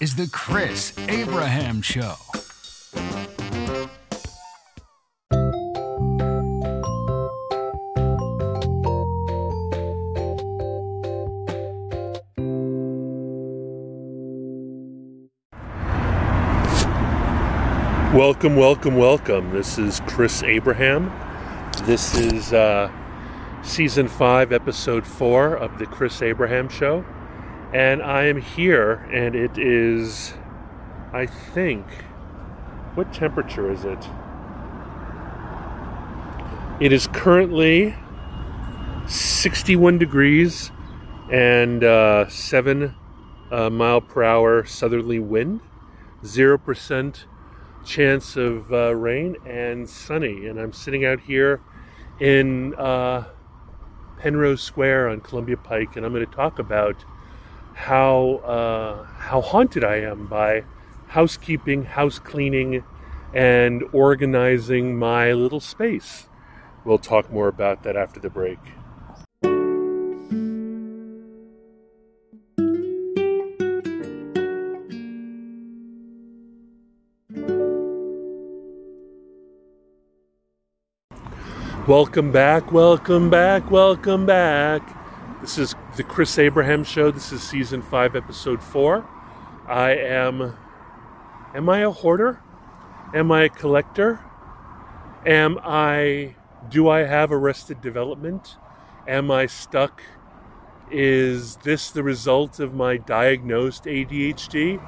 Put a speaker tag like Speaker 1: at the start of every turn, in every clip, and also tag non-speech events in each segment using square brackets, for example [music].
Speaker 1: is The Chris Abraham Show.
Speaker 2: Welcome, welcome, welcome. This is Chris Abraham. This is uh, season five, episode four of the Chris Abraham Show. And I am here, and it is, I think, what temperature is it? It is currently 61 degrees and uh, 7 uh, mile per hour southerly wind, 0% chance of uh, rain, and sunny. And I'm sitting out here in uh, Penrose Square on Columbia Pike, and I'm going to talk about how uh, how haunted I am by housekeeping, house cleaning, and organizing my little space. We'll talk more about that after the break. Welcome back, welcome back, welcome back. This is the Chris Abraham Show. This is season five, episode four. I am. Am I a hoarder? Am I a collector? Am I. Do I have arrested development? Am I stuck? Is this the result of my diagnosed ADHD?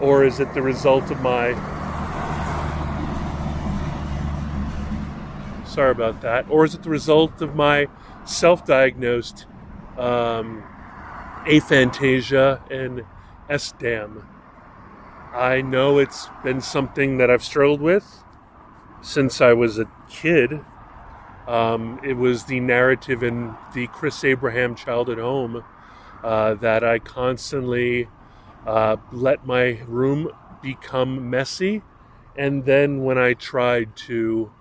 Speaker 2: Or is it the result of my Sorry about that. Or is it the result of my self diagnosed um, aphantasia and SDAM? I know it's been something that I've struggled with since I was a kid. Um, it was the narrative in the Chris Abraham Childhood Home uh, that I constantly uh, let my room become messy. And then when I tried to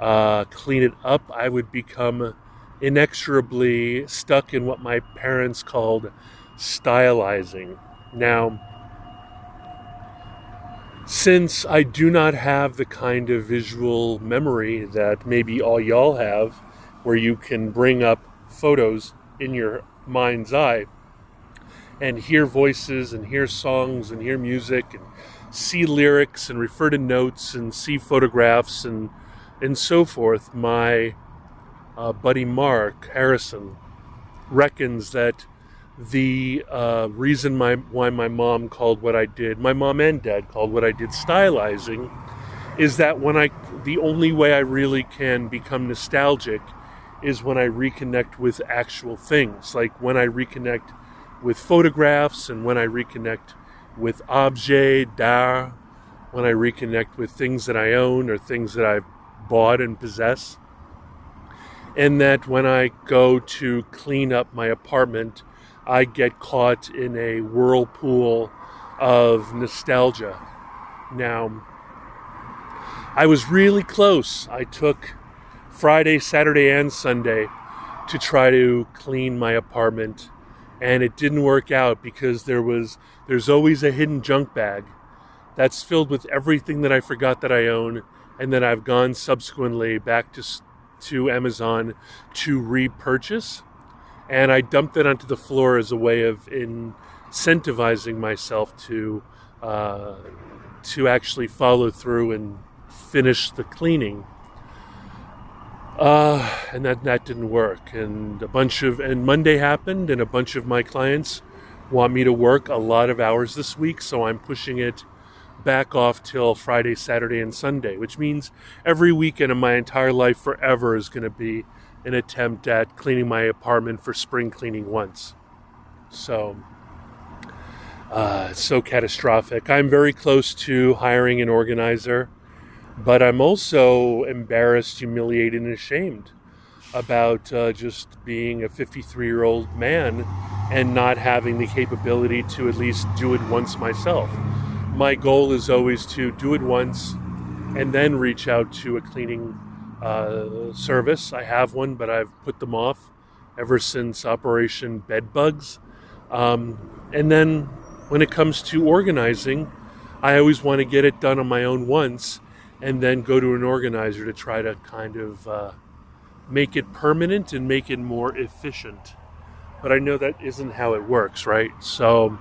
Speaker 2: uh, clean it up, I would become inexorably stuck in what my parents called stylizing. Now, since I do not have the kind of visual memory that maybe all y'all have, where you can bring up photos in your mind's eye and hear voices and hear songs and hear music and see lyrics and refer to notes and see photographs and and so forth, my uh, buddy Mark Harrison reckons that the uh, reason my why my mom called what I did, my mom and dad called what I did stylizing, is that when I the only way I really can become nostalgic is when I reconnect with actual things, like when I reconnect with photographs and when I reconnect with objet d'art, when I reconnect with things that I own or things that I've bought and possess. And that when I go to clean up my apartment, I get caught in a whirlpool of nostalgia. Now, I was really close. I took Friday, Saturday, and Sunday to try to clean my apartment, and it didn't work out because there was there's always a hidden junk bag that's filled with everything that I forgot that I own and then I've gone subsequently back to to Amazon to repurchase, and I dumped it onto the floor as a way of incentivizing myself to uh, to actually follow through and finish the cleaning. Uh, and that that didn't work, and a bunch of and Monday happened, and a bunch of my clients want me to work a lot of hours this week, so I'm pushing it back off till Friday, Saturday, and Sunday, which means every weekend of my entire life forever is going to be an attempt at cleaning my apartment for spring cleaning once. So, uh, so catastrophic. I'm very close to hiring an organizer, but I'm also embarrassed, humiliated, and ashamed about uh, just being a 53 year old man and not having the capability to at least do it once myself my goal is always to do it once and then reach out to a cleaning uh, service. I have one, but I've put them off ever since Operation Bedbugs. Um, and then when it comes to organizing, I always want to get it done on my own once and then go to an organizer to try to kind of uh, make it permanent and make it more efficient. But I know that isn't how it works, right? So,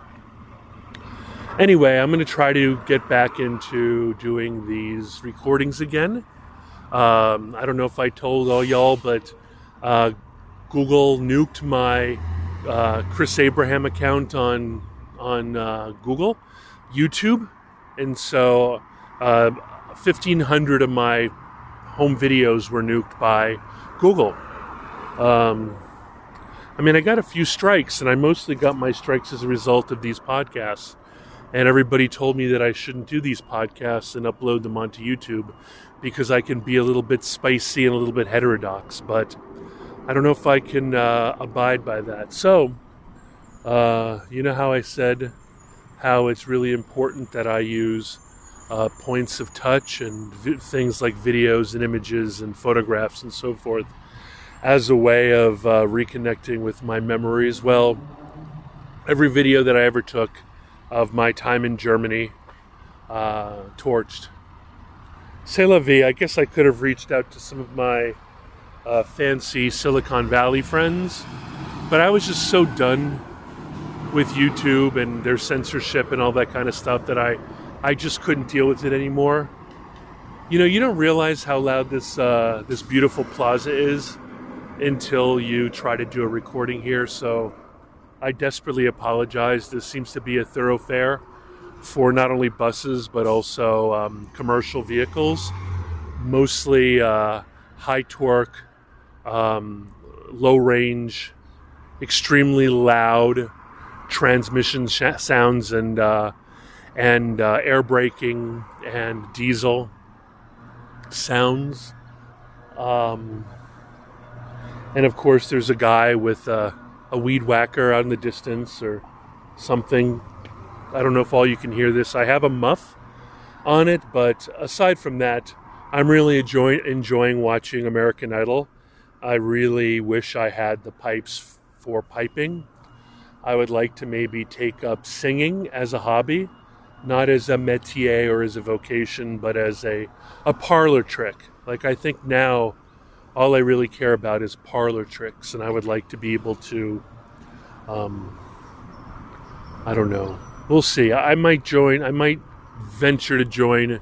Speaker 2: anyway, I'm going to try to get back into doing these recordings again. Um, I don't know if I told all y'all, but uh, Google nuked my uh, Chris Abraham account on on uh, Google, YouTube, and so 1,500 uh, of my home videos were nuked by Google. Um, I mean, I got a few strikes, and I mostly got my strikes as a result of these podcasts. And everybody told me that I shouldn't do these podcasts and upload them onto YouTube because I can be a little bit spicy and a little bit heterodox. But I don't know if I can uh, abide by that. So, uh, you know how I said how it's really important that I use uh, points of touch and vi- things like videos and images and photographs and so forth as a way of uh, reconnecting with my memories. Well, every video that I ever took of my time in Germany uh, torched. C'est la vie. I guess I could have reached out to some of my uh, fancy Silicon Valley friends, but I was just so done with YouTube and their censorship and all that kind of stuff that I, I just couldn't deal with it anymore. You know, you don't realize how loud this uh, this beautiful plaza is until you try to do a recording here. So I desperately apologize. This seems to be a thoroughfare for not only buses but also um, commercial vehicles, mostly uh, high torque, um, low range, extremely loud transmission sh- sounds and uh, and uh, air braking and diesel sounds. Um, and of course, there's a guy with a, a weed whacker out in the distance or something. I don't know if all you can hear this. I have a muff on it, but aside from that, I'm really enjoy- enjoying watching American Idol. I really wish I had the pipes for piping. I would like to maybe take up singing as a hobby, not as a métier or as a vocation, but as a, a parlor trick. Like I think now, all I really care about is parlor tricks, and I would like to be able to, um, I don't know. We'll see. I might join, I might venture to join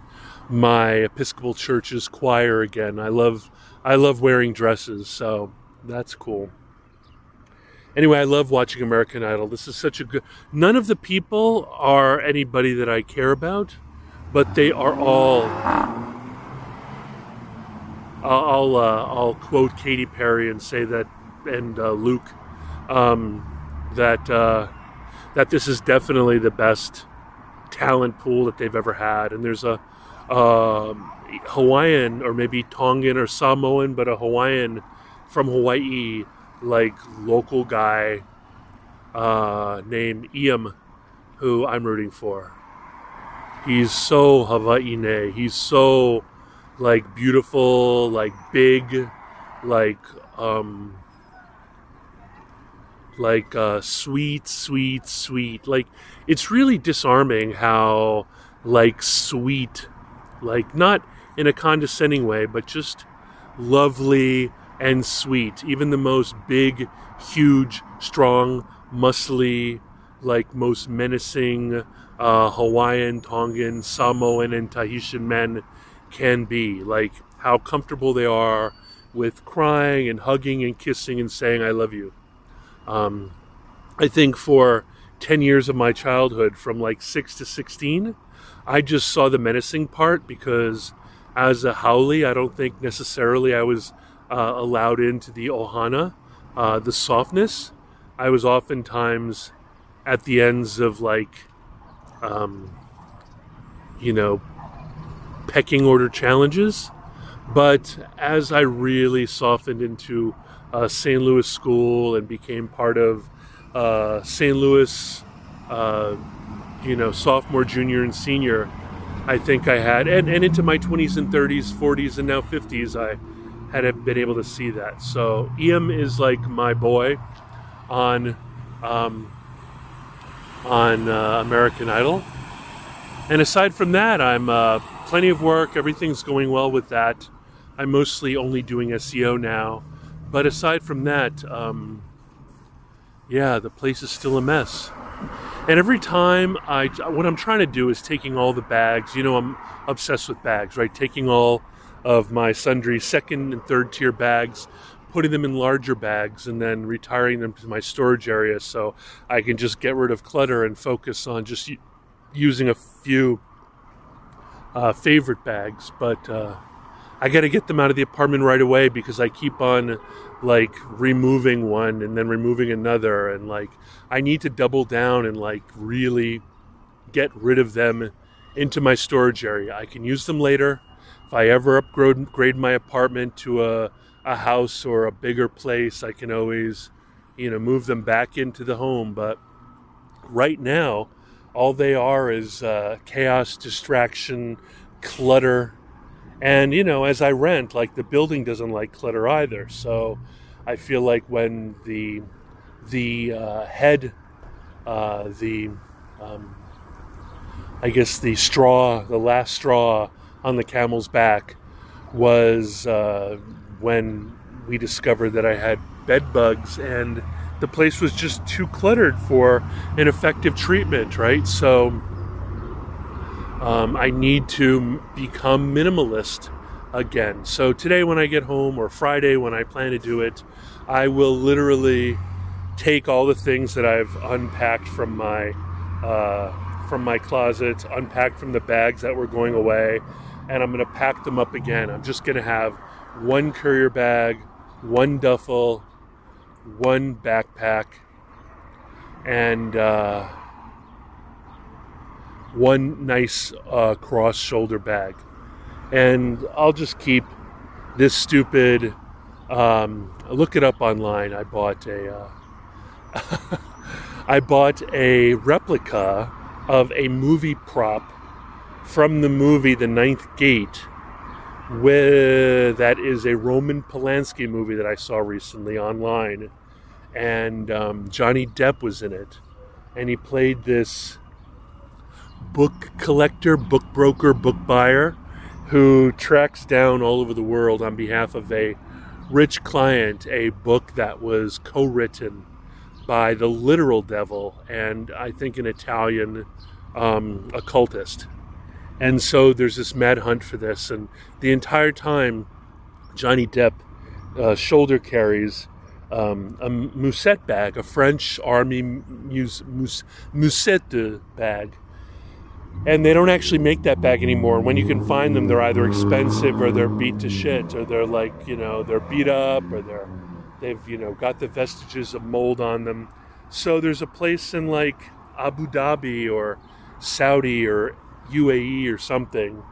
Speaker 2: my Episcopal Church's choir again. I love, I love wearing dresses, so that's cool. Anyway, I love watching American Idol. This is such a good. None of the people are anybody that I care about, but they are all. I'll uh, I'll quote Katy Perry and say that, and uh, Luke, um, that uh, that this is definitely the best talent pool that they've ever had. And there's a um, Hawaiian or maybe Tongan or Samoan, but a Hawaiian from Hawaii like local guy uh, named Iam, who I'm rooting for. He's so Hawaiian. He's so like beautiful, like big, like um, like uh, sweet, sweet, sweet. Like it's really disarming how like sweet, like not in a condescending way, but just lovely and sweet. Even the most big, huge, strong, muscly, like most menacing uh, Hawaiian, Tongan, Samoan, and Tahitian men can be. Like how comfortable they are with crying and hugging and kissing and saying, I love you. Um, I think for 10 years of my childhood, from like 6 to 16, I just saw the menacing part because as a haole, I don't think necessarily I was uh, allowed into the ohana, uh, the softness. I was oftentimes at the ends of like, um, you know, pecking order challenges. But as I really softened into uh, St. Louis school and became part of uh, St. Louis, uh, you know, sophomore, junior, and senior, I think I had, and, and into my 20s and 30s, 40s, and now 50s, I had been able to see that. So Iam is like my boy on um, on uh, American Idol. And aside from that, I'm uh, plenty of work. Everything's going well with that. I'm mostly only doing SEO now. But aside from that, um, yeah, the place is still a mess. And every time I, what I'm trying to do is taking all the bags. You know, I'm obsessed with bags, right? Taking all of my sundry second and third tier bags, putting them in larger bags, and then retiring them to my storage area so I can just get rid of clutter and focus on just using a few uh, favorite bags. But uh, I got to get them out of the apartment right away because I keep on like removing one and then removing another, and like I need to double down and like really get rid of them into my storage area. I can use them later. If I ever upgrade my apartment to a, a house or a bigger place, I can always, you know, move them back into the home. But right now, all they are is uh, chaos, distraction, clutter. And, you know, as I rent, like the building doesn't like clutter either. So I feel like when the, the uh, head, uh, the, um, I guess the straw, the last straw on the camel's back was uh, when we discovered that I had bed bugs and the place was just too cluttered for an effective treatment, right? So um, I need to become minimalist again. So today, when I get home, or Friday when I plan to do it, I will literally take all the things that I've unpacked from my uh, from my closet, unpacked from the bags that were going away, and I'm going to pack them up again. I'm just going to have one courier bag, one duffel, one backpack and uh, one nice uh, cross shoulder bag. And I'll just keep this stupid. Um, look it up online. I bought a. Uh, [laughs] I bought a replica of a movie prop from the movie The Ninth Gate with, that is a Roman Polanski movie that I saw recently online, and um, Johnny Depp was in it, and he played this book collector, book broker, book buyer who tracks down all over the world on behalf of a rich client a book that was co-written by the literal devil and I think an Italian um, occultist. And so there's this mad hunt for this, and the entire time, Johnny Depp uh, shoulder carries um, a musette bag, a French army mus, mus, musette bag. And they don't actually make that bag anymore. When you can find them, they're either expensive or they're beat to shit, or they're like, you know, they're beat up, or they're, they've, you know, got the vestiges of mold on them. So there's a place in like Abu Dhabi or Saudi or UAE or something,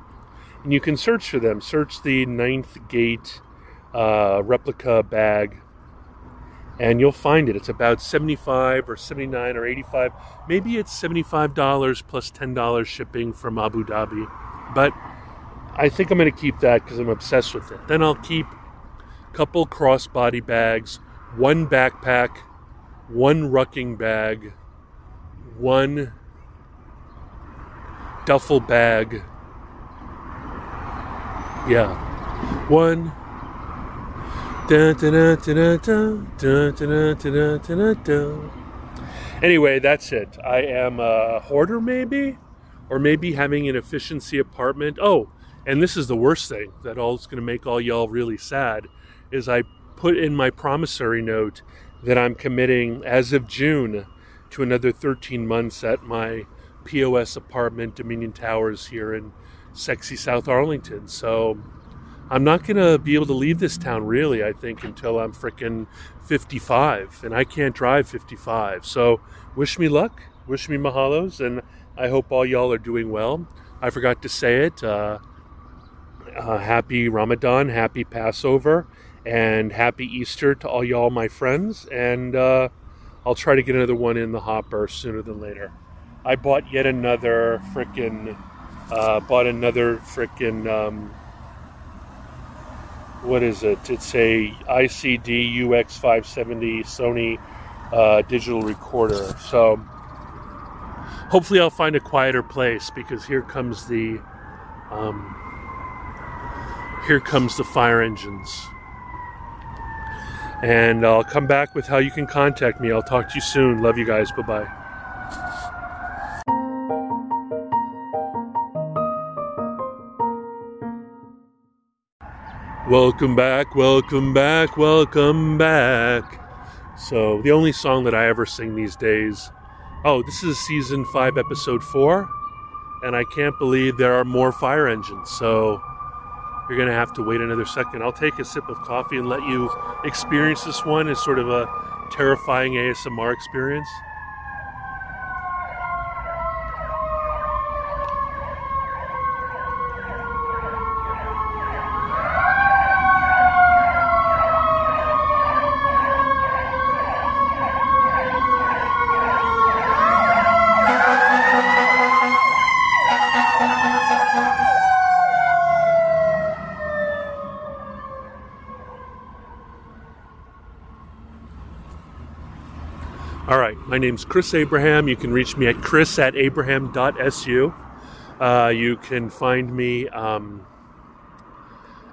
Speaker 2: and you can search for them. Search the Ninth Gate uh, replica bag, and you'll find it. It's about 75 or 79 or 85. Maybe it's $75 plus $10 shipping from Abu Dhabi. But I think I'm going to keep that because I'm obsessed with it. Then I'll keep a couple crossbody bags, one backpack, one rucking bag, one duffel bag. Yeah. One. Anyway, that's it. I am a hoarder, maybe, or maybe having an efficiency apartment. Oh, and this is the worst thing that all is going to make all y'all really sad is I put in my promissory note that I'm committing as of June to another 13 months at my POS apartment, Dominion Towers, here in sexy South Arlington. So I'm not going to be able to leave this town really, I think, until I'm freaking 55. And I can't drive 55. So wish me luck, wish me mahalos, and I hope all y'all are doing well. I forgot to say it. Uh, uh, happy Ramadan, happy Passover, and happy Easter to all y'all, my friends. And uh, I'll try to get another one in the hopper sooner than later. I bought yet another freaking, uh, bought another freaking, um, what is it? It's a ICD UX570 Sony uh, digital recorder. So hopefully, I'll find a quieter place because here comes the um, here comes the fire engines. And I'll come back with how you can contact me. I'll talk to you soon. Love you guys. Bye bye. Welcome back, welcome back, welcome back. So, the only song that I ever sing these days. Oh, this is season 5, episode 4. And I can't believe there are more fire engines. So, you're going to have to wait another second. I'll take a sip of coffee and let you experience this one as sort of a terrifying ASMR experience. All right, my name's Chris Abraham. You can reach me at chris at abraham.su. Uh, you can find me um,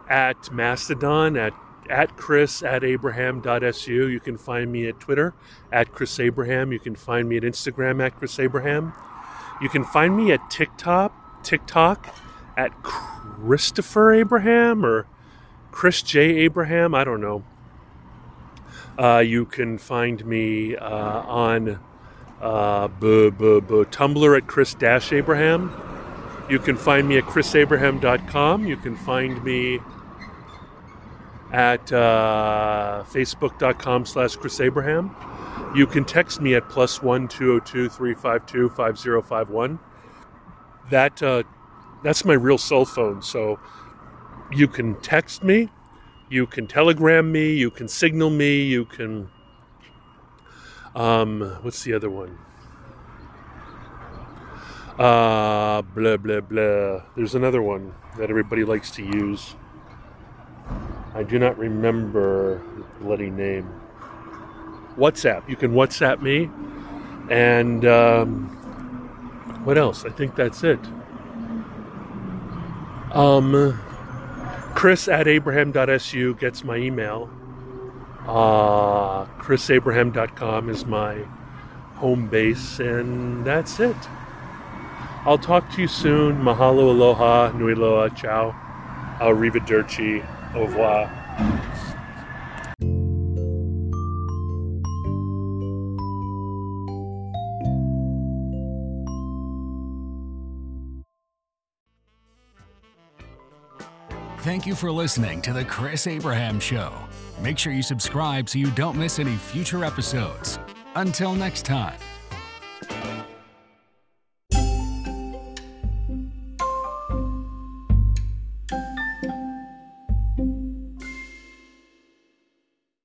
Speaker 2: at Mastodon at, at chris at abraham.su. You can find me at Twitter at Chris Abraham. You can find me at Instagram at Chris Abraham. You can find me at TikTok, TikTok at Christopher Abraham or Chris J. Abraham. I don't know. Uh, you can find me uh, on uh, b- b- b- Tumblr at Chris Dash Abraham. You can find me at chrisabraham.com. You can find me at uh, facebook.com slash Chris Abraham. You can text me at plus one two zero two three five two five zero five one. That uh, that's my real cell phone. So you can text me you can telegram me you can signal me you can um what's the other one? Uh blah blah blah. There's another one that everybody likes to use. I do not remember the bloody name. Whatsapp. You can whatsapp me. And um what else? I think that's it. Um Chris at abraham.su gets my email. Uh, ChrisAbraham.com is my home base, and that's it. I'll talk to you soon. Mahalo, aloha, nui loa, ciao, arrivederci, au revoir.
Speaker 1: Thank you for listening to The Chris Abraham Show. Make sure you subscribe so you don't miss any future episodes. Until next time.